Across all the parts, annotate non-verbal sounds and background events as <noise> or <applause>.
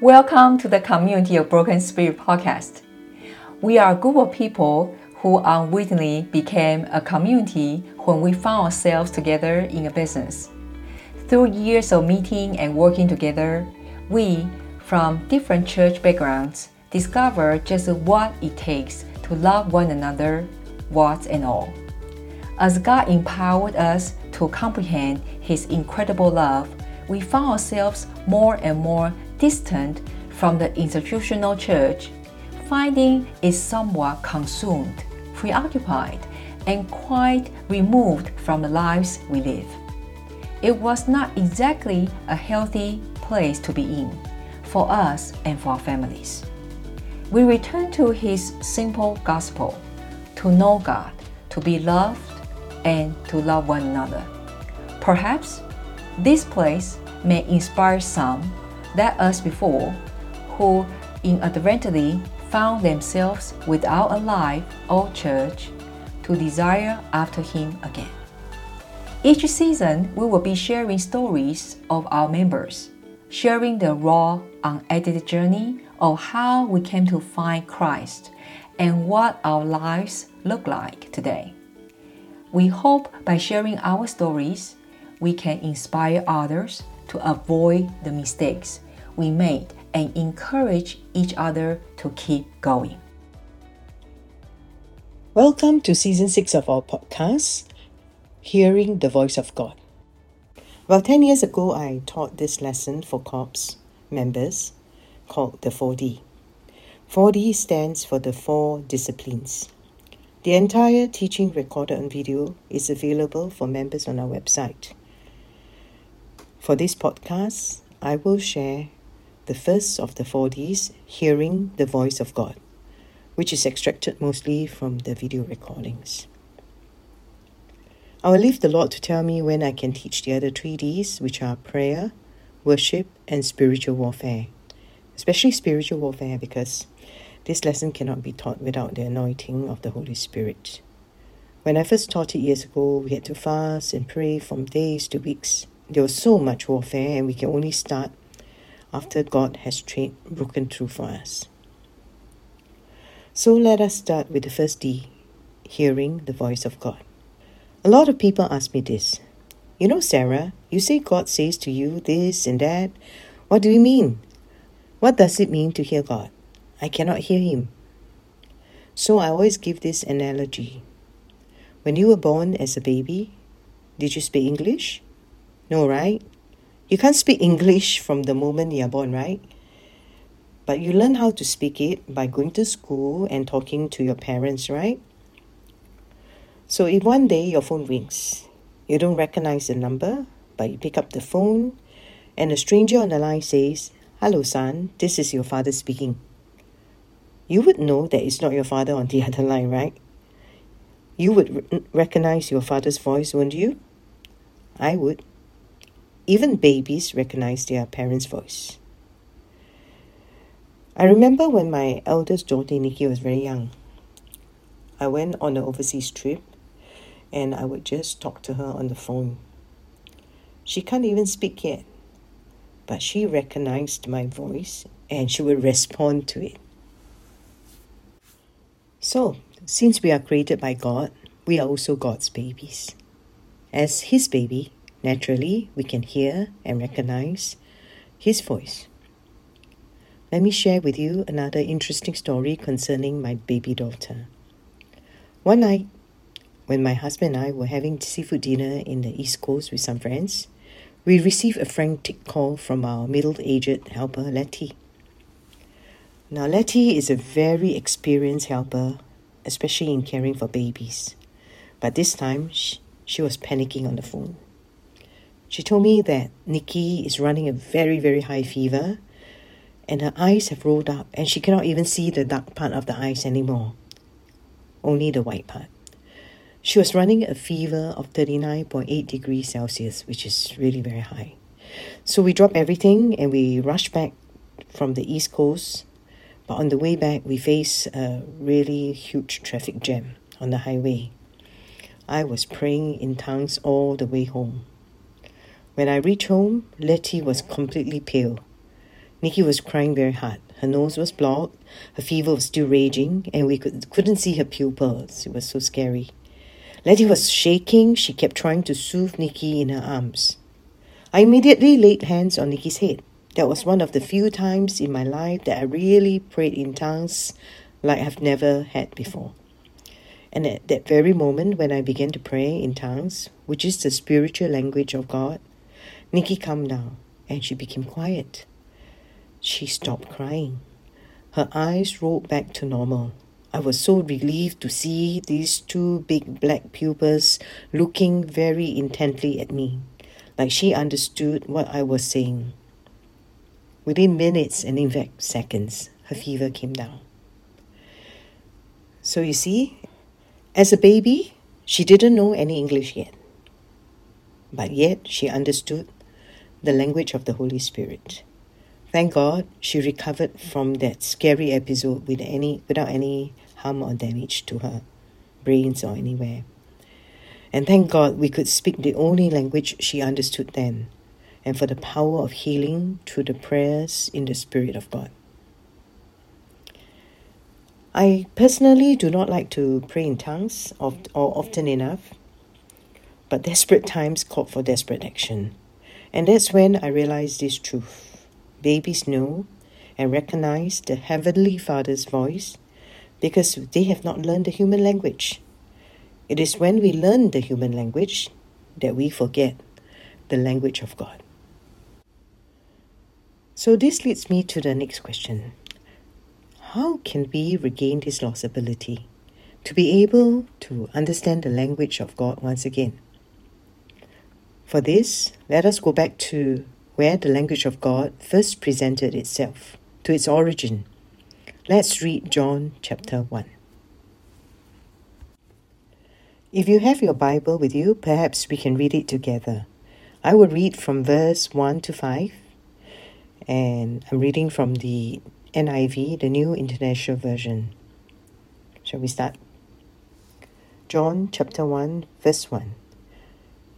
Welcome to the Community of Broken Spirit podcast. We are a group of people who unwittingly became a community when we found ourselves together in a business. Through years of meeting and working together, we, from different church backgrounds, discover just what it takes to love one another, what and all. As God empowered us to comprehend His incredible love, we found ourselves more and more distant from the institutional church, finding it somewhat consumed, preoccupied, and quite removed from the lives we live. It was not exactly a healthy place to be in for us and for our families. We return to His simple gospel to know God, to be loved, and to love one another. Perhaps this place may inspire some that us before who inadvertently found themselves without a life or church to desire after Him again. Each season, we will be sharing stories of our members, sharing the raw, unedited journey of how we came to find Christ and what our lives look like today. We hope by sharing our stories, we can inspire others to avoid the mistakes we made and encourage each other to keep going. Welcome to season six of our podcast, Hearing the Voice of God. Well, 10 years ago, I taught this lesson for COPS members called the 4D. 4D stands for the four disciplines. The entire teaching recorded on video is available for members on our website. For this podcast, I will share the first of the 4Ds, hearing the voice of God, which is extracted mostly from the video recordings. I will leave the Lord to tell me when I can teach the other three Ds, which are prayer, worship, and spiritual warfare. Especially spiritual warfare, because this lesson cannot be taught without the anointing of the Holy Spirit. When I first taught it years ago, we had to fast and pray from days to weeks. There was so much warfare, and we can only start after God has broken through for us. So let us start with the first D hearing the voice of God. A lot of people ask me this You know, Sarah, you say God says to you this and that. What do you mean? What does it mean to hear God? I cannot hear Him. So I always give this analogy. When you were born as a baby, did you speak English? No, right? You can't speak English from the moment you're born, right? But you learn how to speak it by going to school and talking to your parents, right? So if one day your phone rings, you don't recognize the number, but you pick up the phone, and a stranger on the line says, Hello, son, this is your father speaking. You would know that it's not your father on the <laughs> other line, right? You would recognize your father's voice, wouldn't you? I would. Even babies recognize their parents' voice. I remember when my eldest daughter Nikki was very young. I went on an overseas trip and I would just talk to her on the phone. She can't even speak yet, but she recognized my voice and she would respond to it. So, since we are created by God, we are also God's babies. As His baby, Naturally, we can hear and recognize his voice. Let me share with you another interesting story concerning my baby daughter. One night, when my husband and I were having seafood dinner in the East Coast with some friends, we received a frantic call from our middle aged helper, Letty. Now, Letty is a very experienced helper, especially in caring for babies. But this time, she, she was panicking on the phone. She told me that Nikki is running a very, very high fever and her eyes have rolled up and she cannot even see the dark part of the eyes anymore, only the white part. She was running a fever of 39.8 degrees Celsius, which is really very high. So we dropped everything and we rushed back from the East Coast. But on the way back, we faced a really huge traffic jam on the highway. I was praying in tongues all the way home. When I reached home, Letty was completely pale. Nikki was crying very hard. Her nose was blocked, her fever was still raging, and we could, couldn't see her pupils. It was so scary. Letty was shaking. She kept trying to soothe Nikki in her arms. I immediately laid hands on Nikki's head. That was one of the few times in my life that I really prayed in tongues like I've never had before. And at that very moment when I began to pray in tongues, which is the spiritual language of God, Nikki calmed down and she became quiet. She stopped crying. Her eyes rolled back to normal. I was so relieved to see these two big black pupils looking very intently at me, like she understood what I was saying. Within minutes and in fact seconds, her fever came down. So you see, as a baby, she didn't know any English yet. But yet she understood the language of the Holy Spirit. Thank God she recovered from that scary episode with any, without any harm or damage to her brains or anywhere. And thank God we could speak the only language she understood then, and for the power of healing through the prayers in the Spirit of God. I personally do not like to pray in tongues or often enough, but desperate times call for desperate action. And that's when I realized this truth. Babies know and recognize the Heavenly Father's voice because they have not learned the human language. It is when we learn the human language that we forget the language of God. So, this leads me to the next question How can we regain this lost ability to be able to understand the language of God once again? For this, let us go back to where the language of God first presented itself, to its origin Let's read John chapter 1. If you have your Bible with you, perhaps we can read it together. I will read from verse 1 to 5, and I'm reading from the NIV, the New International Version. Shall we start? John chapter 1, verse 1.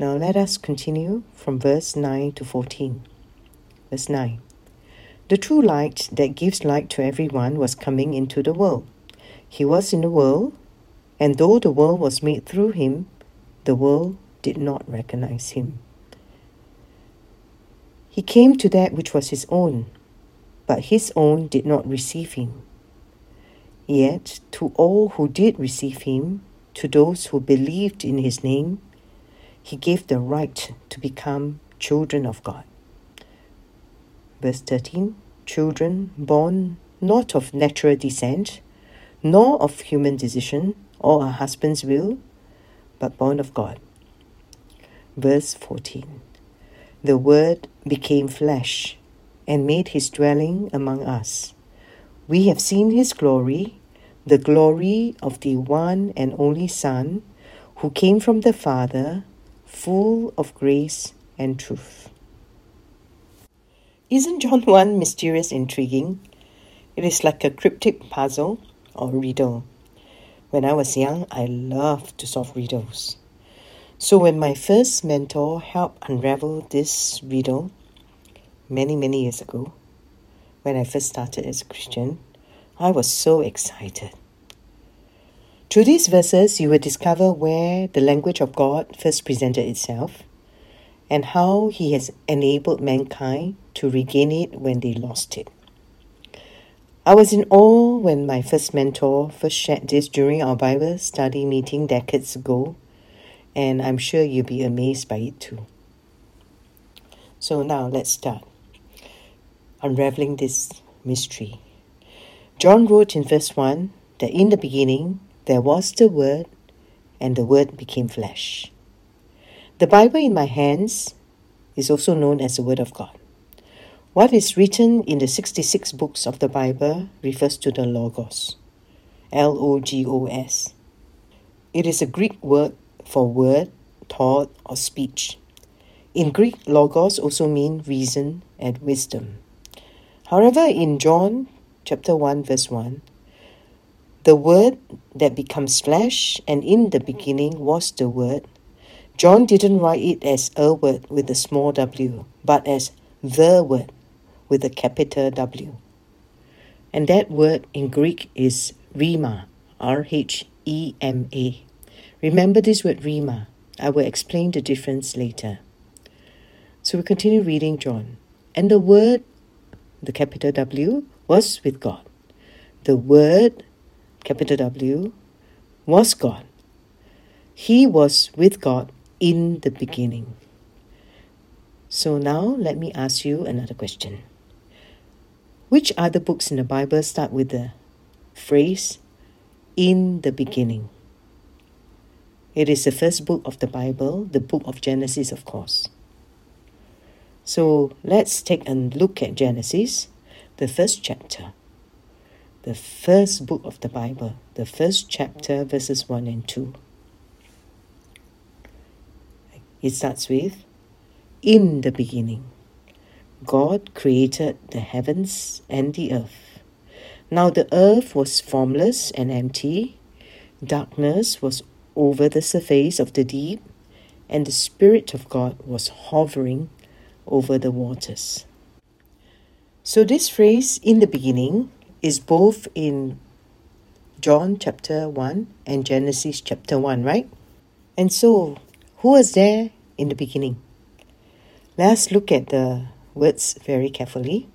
Now let us continue from verse 9 to 14. Verse 9 the true light that gives light to everyone was coming into the world. He was in the world, and though the world was made through him, the world did not recognize him. He came to that which was his own, but his own did not receive him. Yet to all who did receive him, to those who believed in his name, he gave the right to become children of God. Verse 13 Children born not of natural descent, nor of human decision or a husband's will, but born of God. Verse 14 The Word became flesh and made his dwelling among us. We have seen his glory, the glory of the one and only Son, who came from the Father, full of grace and truth. Isn't John <laughs> 1 mysterious intriguing? It is like a cryptic puzzle or riddle. When I was young, I loved to solve riddles. So when my first mentor helped unravel this riddle many, many years ago, when I first started as a Christian, I was so excited. Through these verses, you will discover where the language of God first presented itself and how He has enabled mankind to regain it when they lost it. I was in awe when my first mentor first shared this during our Bible study meeting decades ago, and I'm sure you'll be amazed by it too. So now let's start unraveling this mystery. John wrote in verse 1 that in the beginning there was the Word, and the Word became flesh. The Bible in my hands is also known as the Word of God. What is written in the 66 books of the Bible refers to the Logos. L O G O S. It is a Greek word for word, thought, or speech. In Greek, logos also mean reason and wisdom. However, in John chapter 1 verse 1, the word that becomes flesh and in the beginning was the word, John didn't write it as a word with a small w, but as the word with a capital W. And that word in Greek is rhema, R H E M A. Remember this word rhema. I will explain the difference later. So we continue reading John. And the Word, the capital W, was with God. The Word, capital W, was God. He was with God in the beginning. So now let me ask you another question. Which other books in the Bible start with the phrase, in the beginning? It is the first book of the Bible, the book of Genesis, of course. So let's take a look at Genesis, the first chapter, the first book of the Bible, the first chapter, verses 1 and 2. It starts with In the beginning, God created the heavens and the earth. Now the earth was formless and empty, darkness was over the surface of the deep, and the Spirit of God was hovering over the waters. So, this phrase in the beginning is both in John chapter 1 and Genesis chapter 1, right? And so, who was there in the beginning? Let's look at the words very carefully.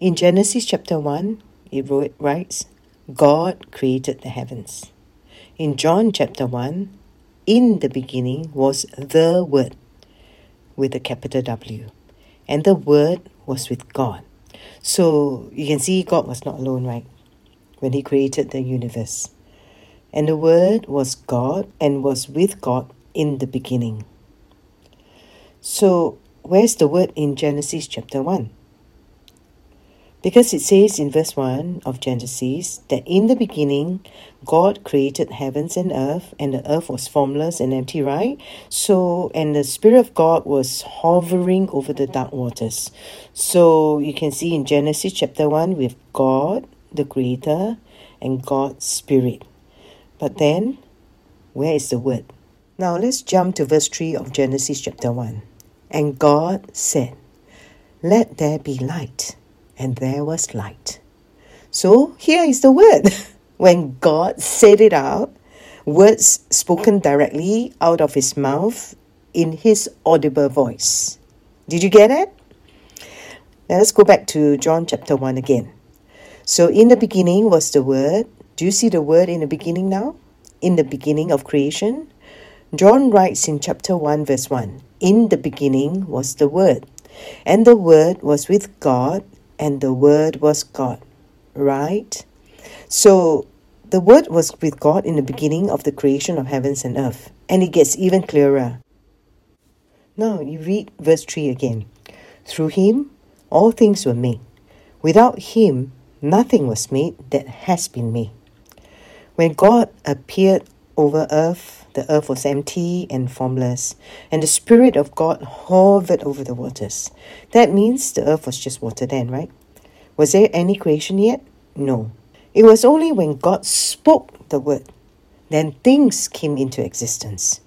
In Genesis chapter 1, it writes, God created the heavens. In John chapter 1, in the beginning was the Word with a capital W. And the Word was with God. So you can see God was not alone, right? When He created the universe. And the Word was God and was with God in the beginning. So, where's the word in Genesis chapter 1? Because it says in verse 1 of Genesis that in the beginning God created heavens and earth, and the earth was formless and empty, right? So, and the Spirit of God was hovering over the dark waters. So, you can see in Genesis chapter 1 with God, the Creator, and God's Spirit. But then, where is the word? Now, let's jump to verse 3 of Genesis chapter 1. And God said, Let there be light and there was light. So here is the word. <laughs> when God said it out, words spoken directly out of his mouth in his audible voice. Did you get it? Let's go back to John chapter 1 again. So, in the beginning was the Word. Do you see the Word in the beginning now? In the beginning of creation? John writes in chapter 1, verse 1 In the beginning was the Word, and the Word was with God, and the Word was God. Right? So the Word was with God in the beginning of the creation of heavens and earth. And it gets even clearer. Now you read verse 3 again. Through him all things were made. Without him nothing was made that has been made. When God appeared over earth, the earth was empty and formless, and the Spirit of God hovered over the waters. That means the earth was just water then, right? Was there any creation yet? No. It was only when God spoke the word, then things came into existence.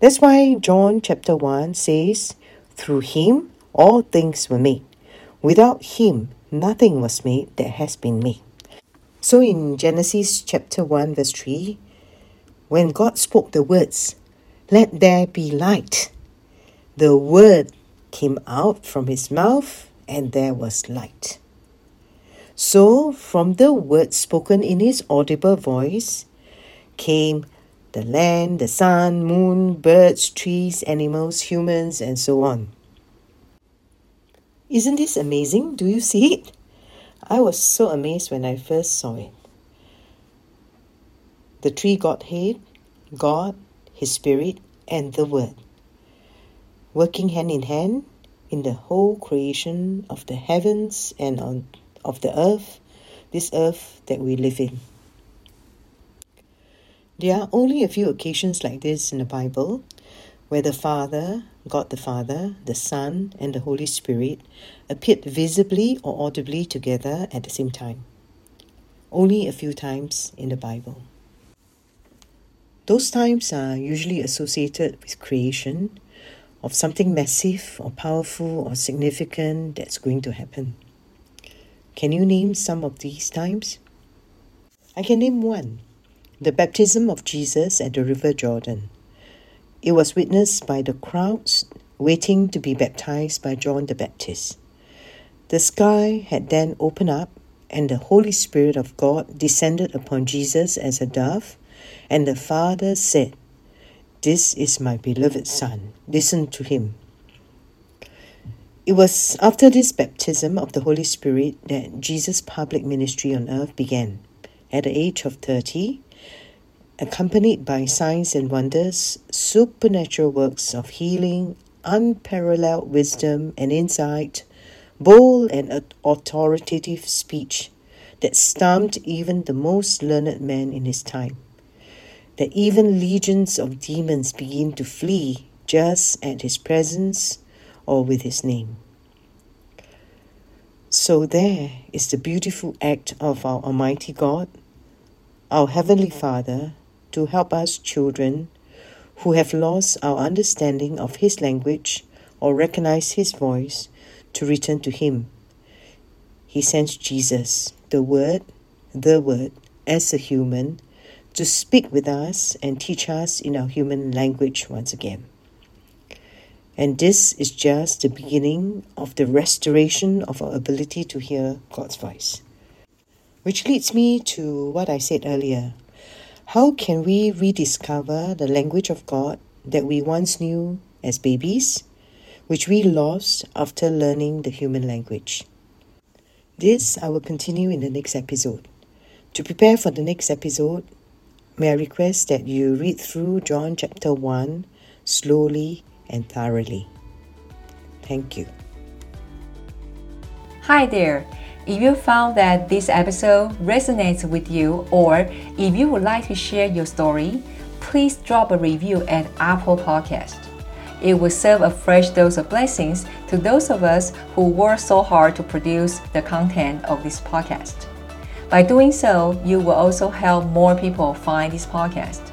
That's why John chapter 1 says, Through him all things were made. Without him nothing was made that has been made. So in Genesis chapter 1, verse 3, when God spoke the words, Let there be light, the word came out from his mouth, and there was light. So, from the words spoken in his audible voice, came the land, the sun, moon, birds, trees, animals, humans, and so on. Isn't this amazing? Do you see it? I was so amazed when I first saw it the three Godhead, God, His Spirit, and the Word. Working hand in hand, in the whole creation of the heavens and on, of the earth, this earth that we live in. There are only a few occasions like this in the Bible where the Father, God the Father, the Son, and the Holy Spirit appeared visibly or audibly together at the same time. Only a few times in the Bible. Those times are usually associated with creation of something massive or powerful or significant that's going to happen. Can you name some of these times? I can name one the baptism of Jesus at the River Jordan. It was witnessed by the crowds waiting to be baptized by John the Baptist. The sky had then opened up, and the Holy Spirit of God descended upon Jesus as a dove, and the Father said, This is my beloved Son, listen to him. It was after this baptism of the Holy Spirit that Jesus' public ministry on earth began. At the age of 30, accompanied by signs and wonders, supernatural works of healing, unparalleled wisdom and insight, bold and authoritative speech that stumped even the most learned man in his time. That even legions of demons begin to flee just at his presence or with his name. So, there is the beautiful act of our Almighty God, our Heavenly Father, to help us children who have lost our understanding of His language or recognize His voice to return to Him. He sends Jesus, the Word, the Word, as a human, to speak with us and teach us in our human language once again. And this is just the beginning of the restoration of our ability to hear God's voice. Which leads me to what I said earlier how can we rediscover the language of God that we once knew as babies, which we lost after learning the human language? This I will continue in the next episode. To prepare for the next episode, may I request that you read through John chapter 1 slowly and thoroughly. Thank you. Hi there. If you found that this episode resonates with you, or if you would like to share your story, please drop a review at Apple Podcast. It will serve a fresh dose of blessings to those of us who work so hard to produce the content of this podcast. By doing so, you will also help more people find this podcast.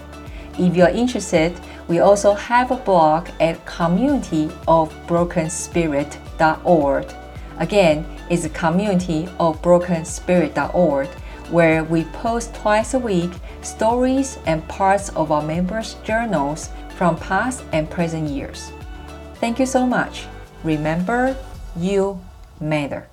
If you're interested, we also have a blog at communityofbrokenspirit.org. Again, it's a community of brokenspirit.org where we post twice a week stories and parts of our members' journals from past and present years. Thank you so much. Remember, you matter.